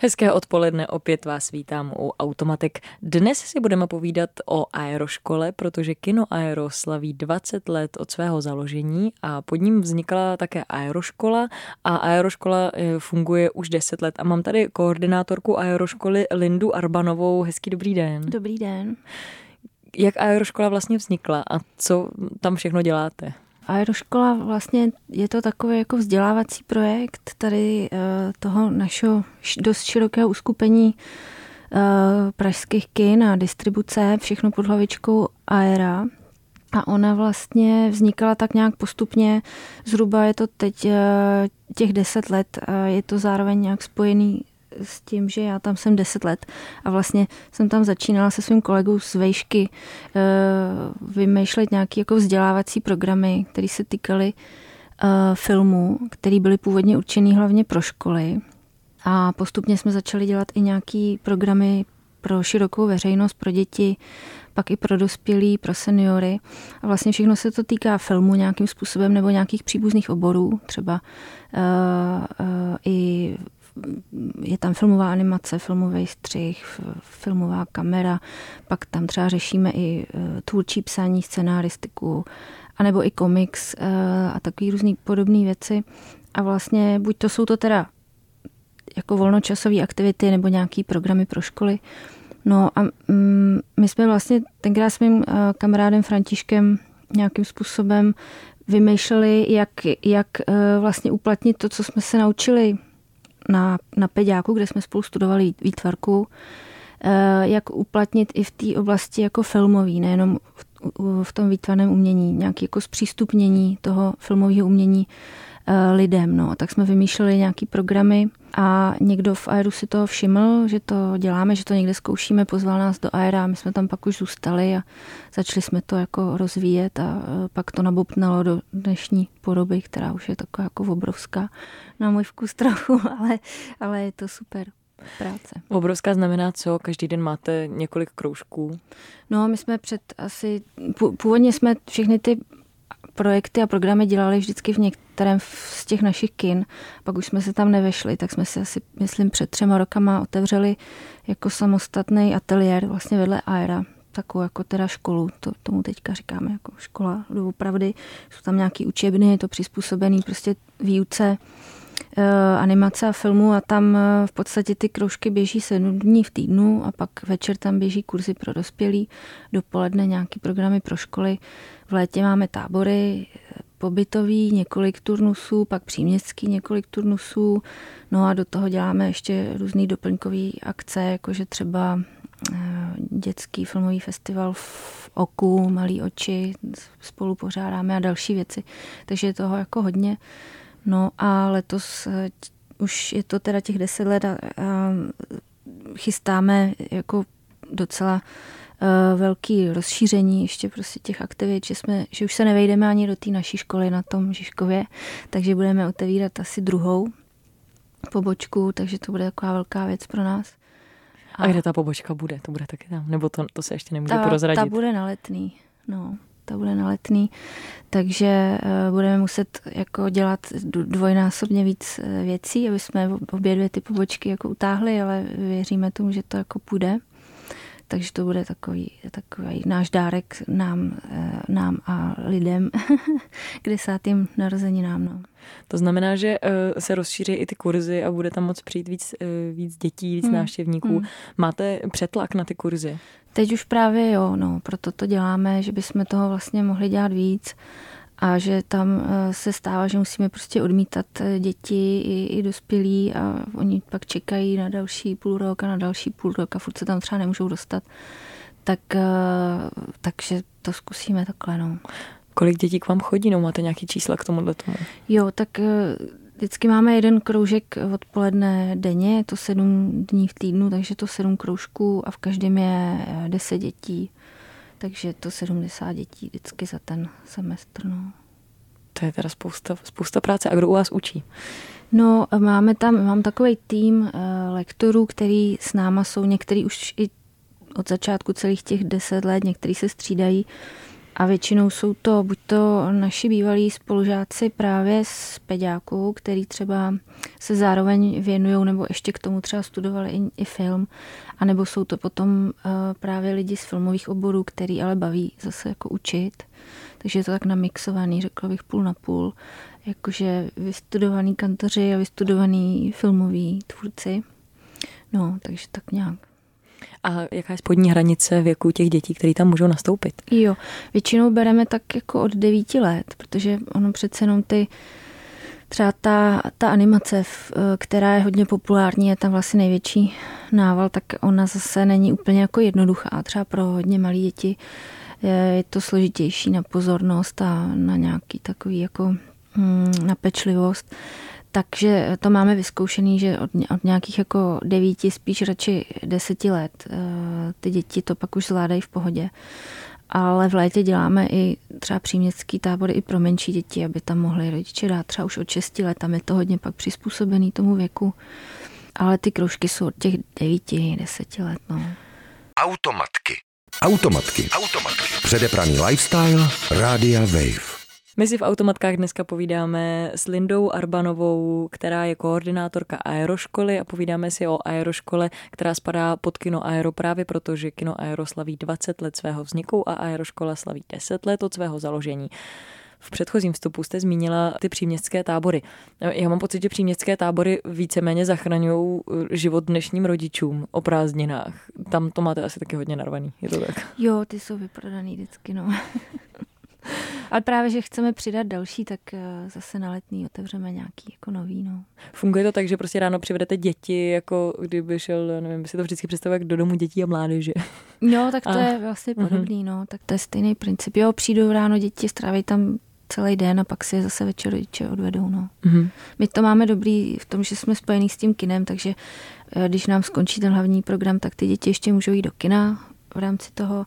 Hezké odpoledne, opět vás vítám u Automatek. Dnes si budeme povídat o aeroškole, protože Kino Aero slaví 20 let od svého založení a pod ním vznikla také aeroškola a aeroškola eh, funguje už 10 let. A mám tady koordinátorku aeroškoly Lindu Arbanovou. Hezký dobrý den. Dobrý den. Jak aeroškola vlastně vznikla a co tam všechno děláte? Aeroškola vlastně je to takový jako vzdělávací projekt tady uh, toho našeho dost širokého uskupení uh, pražských kin a distribuce, všechno pod hlavičkou Aera. A ona vlastně vznikala tak nějak postupně, zhruba je to teď uh, těch deset let, je to zároveň nějak spojený s tím, že já tam jsem 10 let a vlastně jsem tam začínala se svým kolegou z vejšky uh, vymýšlet nějaké jako vzdělávací programy, které se týkaly uh, filmů, které byly původně určený hlavně pro školy. A postupně jsme začali dělat i nějaké programy pro širokou veřejnost, pro děti, pak i pro dospělí, pro seniory. A vlastně všechno se to týká filmu nějakým způsobem nebo nějakých příbuzných oborů, třeba uh, uh, i je tam filmová animace, filmový střih, filmová kamera, pak tam třeba řešíme i e, tvůrčí psaní, scenáristiku, anebo i komiks e, a takový různý podobné věci. A vlastně buď to jsou to teda jako volnočasové aktivity nebo nějaký programy pro školy. No a mm, my jsme vlastně tenkrát s mým e, kamarádem Františkem nějakým způsobem vymýšleli, jak, jak vlastně uplatnit to, co jsme se naučili na, na Peďáku, kde jsme spolu studovali výtvarku, eh, jak uplatnit i v té oblasti jako filmový, nejenom v, v tom výtvarném umění, nějaké jako zpřístupnění toho filmového umění eh, lidem. No. Tak jsme vymýšleli nějaký programy a někdo v Aeru si toho všiml, že to děláme, že to někde zkoušíme, pozval nás do Aera a my jsme tam pak už zůstali a začali jsme to jako rozvíjet a eh, pak to nabopnalo do dnešní podoby, která už je taková jako obrovská na můj vkus trochu, ale, ale je to super práce. Obrovská znamená co? Každý den máte několik kroužků? No, my jsme před asi, původně jsme všechny ty projekty a programy dělali vždycky v některém z těch našich kin. Pak už jsme se tam nevešli, tak jsme si asi, myslím, před třema rokama otevřeli jako samostatný ateliér vlastně vedle Aera, takovou jako teda školu, to, tomu teďka říkáme jako škola doopravdy. Jsou tam nějaký učebny, je to přizpůsobený prostě výuce animace a filmu a tam eh, v podstatě ty kroužky běží sedm dní v týdnu a pak večer tam běží kurzy pro dospělí, dopoledne nějaký programy pro školy. V létě máme tábory, eh, pobytový, několik turnusů, pak příměstský několik turnusů, no a do toho děláme ještě různý doplňkový akce, jakože třeba dětský filmový festival v Oku, Malý oči, spolu pořádáme a další věci. Takže je toho jako hodně. No a letos eh, už je to teda těch deset let a, a chystáme jako docela uh, velký rozšíření ještě prostě těch aktivit, že, jsme, že už se nevejdeme ani do té naší školy na tom Žižkově, takže budeme otevírat asi druhou pobočku, takže to bude taková velká věc pro nás. A, a kde ta pobočka bude? To bude taky tam? Nebo to, to se ještě nemůže ta, prozradit? Ta bude na letný, no ta bude na letný, takže eh, budeme muset jako dělat dvojnásobně víc eh, věcí, aby jsme obě dvě ty pobočky jako utáhli, ale věříme tomu, že to jako půjde. Takže to bude takový, takový náš dárek nám, eh, nám a lidem k desátým narozeninám. No. To znamená, že se rozšíří i ty kurzy a bude tam moc přijít víc, víc dětí, víc hmm. návštěvníků. Hmm. Máte přetlak na ty kurzy? Teď už právě jo, no, proto to děláme, že bychom toho vlastně mohli dělat víc a že tam eh, se stává, že musíme prostě odmítat eh, děti i, i dospělí a oni pak čekají na další půl rok a na další půl rok a furt se tam třeba nemůžou dostat. Tak, eh, takže to zkusíme takhle, no. Kolik dětí k vám chodí? No, máte nějaký čísla k tomuhle tomu? Jo, tak Vždycky máme jeden kroužek odpoledne denně, je to sedm dní v týdnu, takže to sedm kroužků a v každém je deset dětí. Takže to 70 dětí vždycky za ten semestr. No. To je teda spousta, spousta práce. A kdo u vás učí? No, máme tam, mám takový tým uh, lektorů, který s náma jsou, některý už i od začátku celých těch deset let, některý se střídají. A většinou jsou to buď to naši bývalí spolužáci právě z peďáků, který třeba se zároveň věnují nebo ještě k tomu třeba studovali i, i film, anebo jsou to potom uh, právě lidi z filmových oborů, který ale baví zase jako učit. Takže je to tak namixovaný, řekla bych půl na půl, jakože vystudovaný kantoři a vystudovaný filmoví tvůrci. No, takže tak nějak. A jaká je spodní hranice věku těch dětí, které tam můžou nastoupit? Jo, většinou bereme tak jako od devíti let, protože ono přece jenom ty třeba ta, ta animace, která je hodně populární, je tam vlastně největší nával, tak ona zase není úplně jako jednoduchá. Třeba pro hodně malé děti je to složitější na pozornost a na nějaký takový jako hmm, na pečlivost. Takže to máme vyzkoušený, že od, od nějakých jako devíti, spíš radši deseti let eh, ty děti to pak už zvládají v pohodě. Ale v létě děláme i třeba příměstský tábory i pro menší děti, aby tam mohli rodiče dát třeba už od 6 let. Tam je to hodně pak přizpůsobený tomu věku. Ale ty kroužky jsou od těch 9, 10 let. No. Automatky. Automatky. Automatky. Předepraný lifestyle. Rádia Wave. My si v automatkách dneska povídáme s Lindou Arbanovou, která je koordinátorka aeroškoly a povídáme si o aeroškole, která spadá pod kino Aero právě proto, že kino Aero slaví 20 let svého vzniku a aeroškola slaví 10 let od svého založení. V předchozím vstupu jste zmínila ty příměstské tábory. Já mám pocit, že příměstské tábory víceméně zachraňují život dnešním rodičům o prázdninách. Tam to máte asi taky hodně narvaný, je to tak? Jo, ty jsou vyprodaný vždycky, no. Ale právě, že chceme přidat další, tak eh, zase na letní otevřeme nějaký jako nový. No. Funguje to tak, že prostě ráno přivedete děti, jako kdyby šel, nevím, si to vždycky představuje jak do domu dětí a mládeže. No, tak to a... je vlastně mhm. podobný, uh-huh. no. Tak to je stejný princip. Jo, přijdou ráno děti, stráví tam celý den a pak si je zase večer rodiče odvedou. No. Uh-huh. My to máme dobrý v tom, že jsme spojení s tím kinem, takže eh, když nám skončí ten hlavní program, tak ty děti ještě můžou jít do kina v rámci toho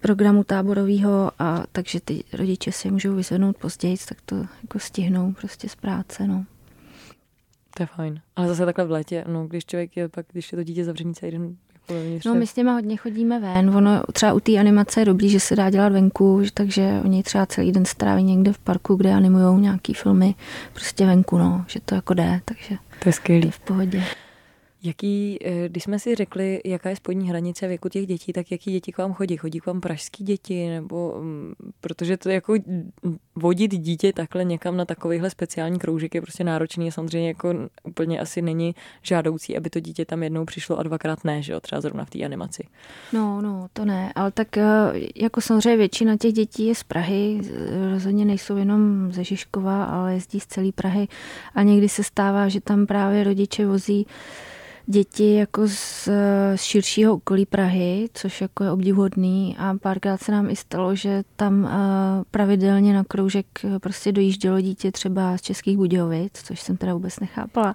programu táborového a takže ty rodiče si můžou vyzvednout později, tak to jako stihnou prostě z práce, no. To je fajn. Ale zase takhle v létě, no, když člověk je pak, když je to dítě zavřený celý den jako No my s těma hodně chodíme ven. Ono třeba u té animace je dobrý, že se dá dělat venku, takže oni třeba celý den stráví někde v parku, kde animují nějaký filmy prostě venku, no, že to jako jde, takže to je skvělý. To je v pohodě. Jaký, eh, když jsme si řekli, jaká je spodní hranice věku těch dětí, tak jaký děti k vám chodí? Chodí k vám pražský děti? Nebo, mm, protože to jako vodit dítě takhle někam na takovýhle speciální kroužek je prostě náročný samozřejmě jako úplně asi není žádoucí, aby to dítě tam jednou přišlo a dvakrát ne, že jo? Třeba zrovna v té animaci. No, no, to ne, ale tak eh, jako samozřejmě většina těch dětí je z Prahy, rozhodně nejsou jenom ze Žižkova, ale jezdí z celé Prahy a někdy se stává, že tam právě rodiče vozí děti jako z, z širšího okolí Prahy, což jako je obdivuhodný a párkrát se nám i stalo, že tam uh, pravidelně na kroužek eh, prostě dojíždělo dítě třeba z Českých Budějovic, což jsem teda vůbec nechápala.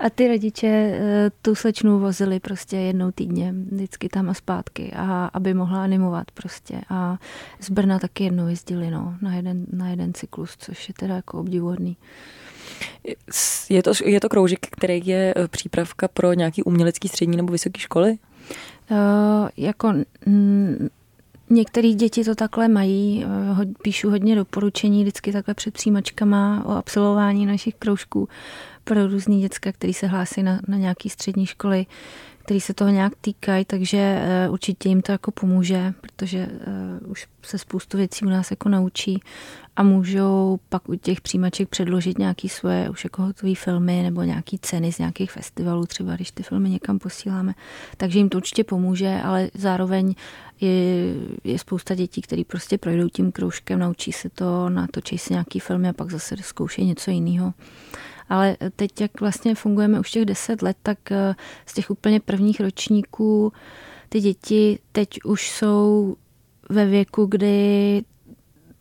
A ty rodiče uh, tu slečnu vozili prostě jednou týdně, vždycky tam a zpátky, a aby mohla animovat prostě. A z Brna taky jednou jezdili no, na, jeden, na jeden cyklus, což je teda jako obdivuhodný. Je to, je to kroužek, který je eh, přípravka pro nějaký umělecký střední nebo vysoké školy? Uh, jako mm, Některé děti to takhle mají, eh, píšu hodně doporučení vždycky takhle před přijímačkama o absolvování našich kroužků pro různý děcka, který se hlásí na, na nějaké střední školy který se toho nějak týkají, takže eh, určitě jim to jako pomůže, protože eh, už se spoustu věcí u nás jako naučí a můžou pak u těch přijímaček předložit nějaké svoje už jako hotové filmy nebo nějaké ceny z nějakých festivalů, třeba když ty filmy někam posíláme. Takže jim to určitě pomůže, ale zároveň je, je spousta dětí, které prostě projdou tím kroužkem, naučí se to, natočí si nějaký filmy a pak zase zkoušejí něco jiného. Ale teď, jak vlastně fungujeme už těch deset let, tak eh, z těch úplně prvních ročníků ty děti teď už jsou ve věku, kdy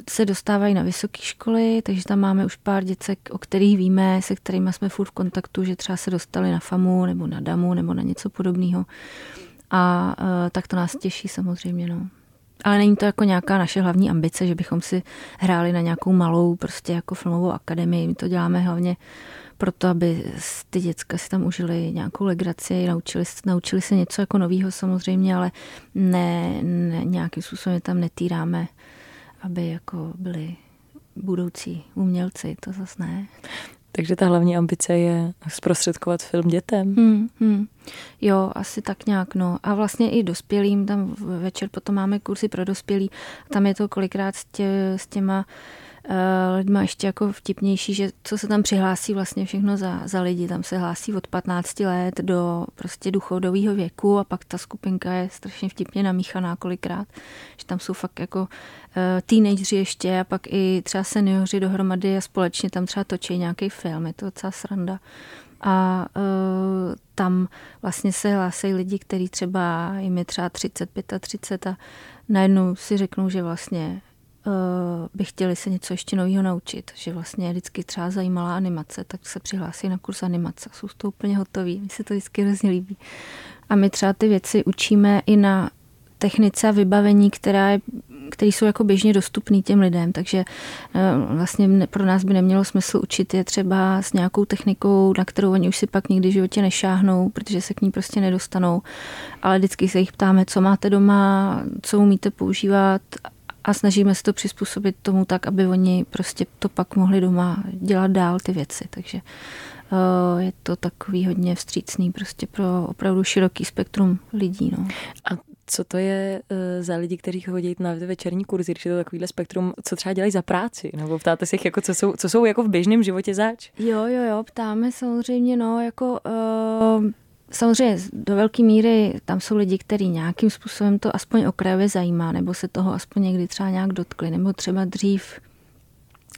se dostávají na vysoké školy, takže tam máme už pár děcek, o kterých víme, se kterými jsme furt v kontaktu, že třeba se dostali na FAMu nebo na DAMu nebo na něco podobného. A uh, tak to nás těší samozřejmě. No. Ale není to jako nějaká naše hlavní ambice, že bychom si hráli na nějakou malou prostě jako filmovou akademii. My to děláme hlavně proto, aby ty děcka si tam užili nějakou legraci, naučili, naučili se něco jako novýho samozřejmě, ale ne, ne nějakým způsobem tam netýráme, aby jako byli budoucí umělci, to zase ne. Takže ta hlavní ambice je zprostředkovat film dětem. Hmm, hmm. Jo, asi tak nějak, no. A vlastně i dospělým, tam večer potom máme kurzy pro dospělí, tam je to kolikrát s, tě, s těma uh, lidma ještě jako vtipnější, že co se tam přihlásí vlastně všechno za, za lidi, tam se hlásí od 15 let do prostě důchodového věku a pak ta skupinka je strašně vtipně namíchaná kolikrát, že tam jsou fakt jako uh, teenageři ještě a pak i třeba seniori dohromady a společně tam třeba točí nějaký film, je to docela sranda. A uh, tam vlastně se hlásí lidi, kteří třeba jim je třeba 35 a 30 a najednou si řeknou, že vlastně by chtěli se něco ještě nového naučit, že vlastně vždycky třeba zajímala animace, tak se přihlásí na kurz animace. Jsou toho úplně hotoví, mi se to vždycky hrozně líbí. A my třeba ty věci učíme i na technice a vybavení, která je, které jsou jako běžně dostupné těm lidem, takže eh, vlastně pro nás by nemělo smysl učit je třeba s nějakou technikou, na kterou oni už si pak nikdy v životě nešáhnou, protože se k ní prostě nedostanou, ale vždycky se jich ptáme, co máte doma, co umíte používat a snažíme se to přizpůsobit tomu tak, aby oni prostě to pak mohli doma dělat dál ty věci, takže uh, je to takový hodně vstřícný prostě pro opravdu široký spektrum lidí. No. A co to je uh, za lidi, kteří chodí na večerní kurzy, když je to takovýhle spektrum, co třeba dělají za práci? Nebo ptáte se jich, jako, co, jsou, co jsou jako v běžném životě zač? Jo, jo, jo, ptáme samozřejmě, no, jako uh, Samozřejmě do velké míry tam jsou lidi, kteří nějakým způsobem to aspoň okrajově zajímá, nebo se toho aspoň někdy třeba nějak dotkli, nebo třeba dřív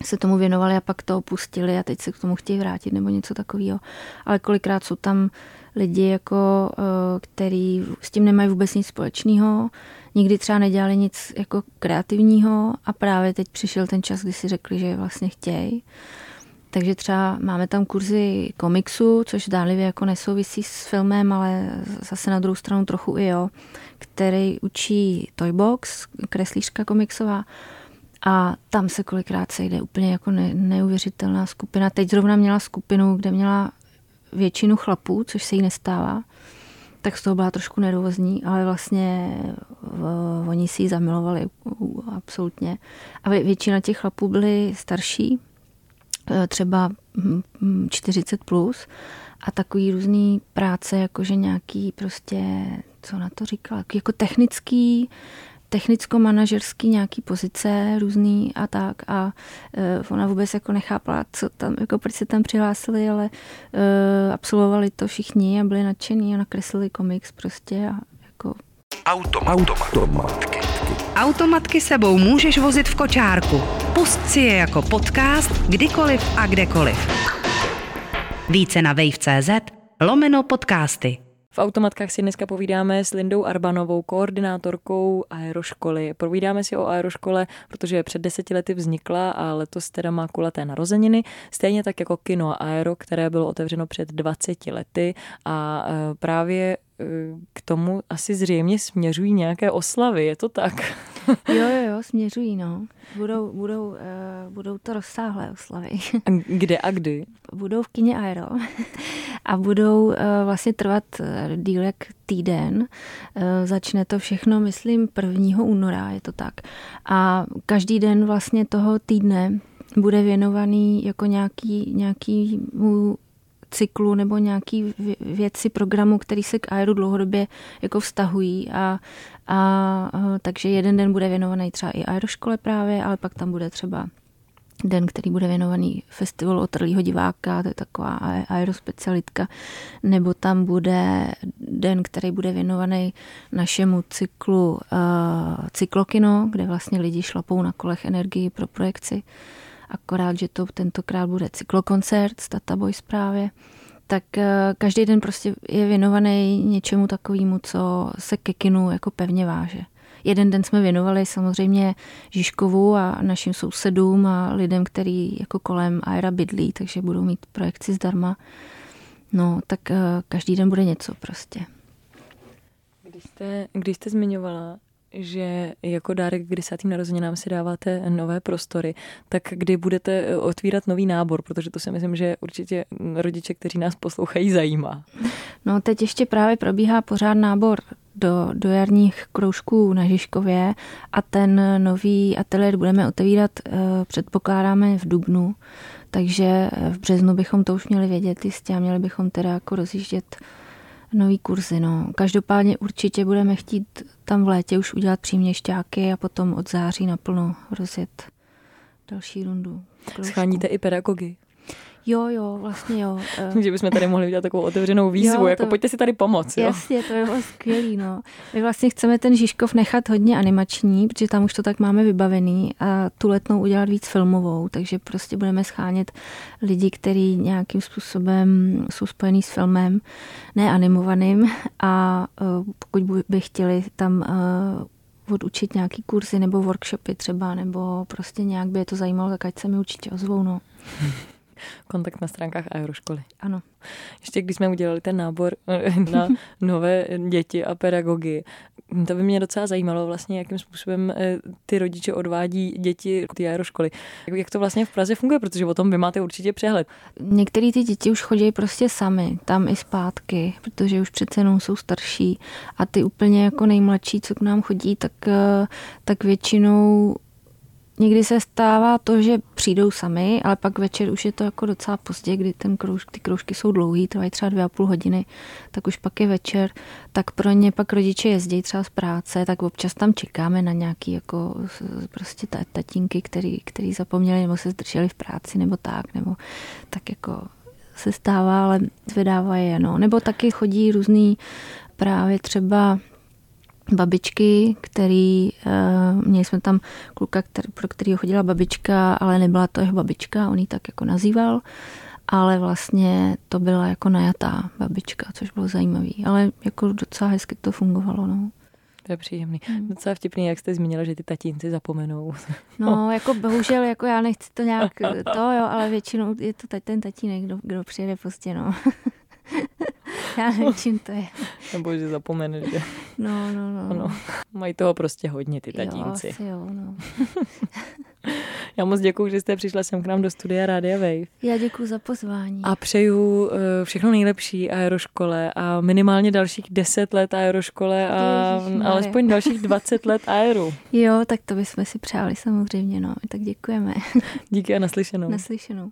se tomu věnovali a pak to opustili a teď se k tomu chtějí vrátit nebo něco takového. Ale kolikrát jsou tam lidi, jako, eh, který s tím nemají vůbec nic společného, nikdy třeba nedělali nic jako kreativního a právě teď přišel ten čas, kdy si řekli, že vlastně chtějí. Takže třeba máme tam kurzy komiksu, což dálivě jako nesouvisí s filmem, ale zase na druhou stranu trochu i jo, který učí Toybox, kreslířka komiksová. A tam se kolikrát sejde úplně jako ne, neuvěřitelná skupina. Teď zrovna měla skupinu, kde měla většinu chlapů, což se jí nestává. Tak z toho byla trošku nervózní, ale vlastně v, oni si ji zamilovali absolutně. A většina těch chlapů byly starší, třeba 40 hm, plus a takový různý práce, jakože nějaký prostě, co na to říkala, jako technický, technicko-manažerský nějaký pozice různý a tak a uh, ona vůbec jako nechápala, co tam, jako proč se tam přihlásili, ale uh, absolvovali to všichni a byli nadšení a nakreslili komiks prostě a jako Automat. Automatky. Automatky sebou můžeš vozit v kočárku. Pust si je jako podcast kdykoliv a kdekoliv. Více na wave.cz lomeno podcasty. V automatkách si dneska povídáme s Lindou Arbanovou, koordinátorkou aeroškoly. Povídáme si o aeroškole, protože před deseti lety vznikla a letos teda má kulaté narozeniny, stejně tak jako kino Aero, které bylo otevřeno před 20 lety a e, právě k tomu asi zřejmě směřují nějaké oslavy, je to tak? jo, jo, jo, směřují, no. Budou, budou, uh, budou to rozsáhlé oslavy. A kde a kdy? Budou v kině Aero a budou uh, vlastně trvat uh, díl jak týden. Uh, začne to všechno, myslím, 1. února, je to tak. A každý den vlastně toho týdne bude věnovaný jako nějaký, nějaký cyklu nebo nějaký věci programu, který se k aeru dlouhodobě jako vztahují a, a takže jeden den bude věnovaný třeba i aeroškole právě, ale pak tam bude třeba den, který bude věnovaný festivalu otrlého diváka, to je taková aerospecialitka, nebo tam bude den, který bude věnovaný našemu cyklu uh, cyklokino, kde vlastně lidi šlapou na kolech energii pro projekci akorát, že to tentokrát bude cyklokoncert z Tata Boys právě, tak eh, každý den prostě je věnovaný něčemu takovému, co se ke kinu jako pevně váže. Jeden den jsme věnovali samozřejmě Žižkovu a našim sousedům a lidem, který jako kolem Aira bydlí, takže budou mít projekci zdarma. No, tak eh, každý den bude něco prostě. Když jste, když jste zmiňovala že jako dárek k desátým narozeninám si dáváte nové prostory, tak kdy budete eh, otvírat nový nábor, protože to si myslím, že určitě rodiče, kteří nás poslouchají, zajímá. No teď ještě právě probíhá pořád nábor do, do jarních kroužků na Žižkově a ten nový ateliér budeme otevírat, eh, předpokládáme v Dubnu, takže v březnu bychom to už měli vědět jistě a měli bychom teda jako rozjíždět nový kurzy. No. Každopádně určitě budeme chtít tam v létě už udělat příměšťáky a potom od září naplno rozjet další rundu. Scháníte i pedagogy? Jo, jo, vlastně jo. Že bychom tady mohli udělat takovou otevřenou výzvu, jo, jako pojďte si tady pomoct. Jo? Jasně, to je bylo skvělý. No. My vlastně chceme ten Žižkov nechat hodně animační, protože tam už to tak máme vybavený a tu letnou udělat víc filmovou, takže prostě budeme schánět lidi, kteří nějakým způsobem jsou spojený s filmem, ne animovaným a e, pokud by chtěli tam e, odučit nějaký kurzy nebo workshopy třeba, nebo prostě nějak by je to zajímalo, tak ať se mi určitě ozvou. No. kontakt na stránkách aeroškoly. Ano. Ještě když jsme udělali ten nábor eh, na nové děti a pedagogy, to by mě docela zajímalo vlastně, jakým způsobem eh, ty rodiče odvádí děti ty aeroškoly. Jak to vlastně v Praze funguje, protože o tom vy máte určitě přehled. Některé ty děti už chodí prostě sami, tam i zpátky, protože už přece jenom jsou starší a ty úplně jako nejmladší, co k nám chodí, tak, eh, tak většinou Někdy se stává to, že přijdou sami, ale pak večer už je to jako docela pozdě, kdy ten krouž, ty kroužky jsou dlouhý, trvají třeba dvě a půl hodiny, tak už pak je večer, tak pro ně pak rodiče jezdí třeba z práce, tak občas tam čekáme na nějaký jako prostě tatínky, který, který zapomněli nebo se zdrželi v práci nebo tak, nebo tak jako se stává, ale zvedávají no. Nebo taky chodí různý právě třeba babičky, který, uh, měli jsme tam kluka, který, pro kterého chodila babička, ale nebyla to jeho babička, on ji tak jako nazýval, ale vlastně to byla jako najatá babička, což bylo zajímavý, ale jako docela hezky to fungovalo, no. To je příjemný. Hmm. Docela vtipný, jak jste zmínila, že ty tatínci zapomenou. No, jako bohužel, jako já nechci to nějak to, jo, ale většinou je to ten tatínek, kdo, kdo přijede prostě, no. Já nevím, čím to je. Nebo že zapomene, že... No, no, no. no. Mají toho prostě hodně, ty tatínci. Jo, asi jo, no. Já moc děkuji, že jste přišla sem k nám do studia Rádia Wave. Já děkuji za pozvání. A přeju uh, všechno nejlepší aeroškole a minimálně dalších 10 let aeroškole a Ježiš, alespoň dalších 20 let aeru. Jo, tak to bychom si přáli samozřejmě, no. Tak děkujeme. Díky a naslyšenou. Naslyšenou.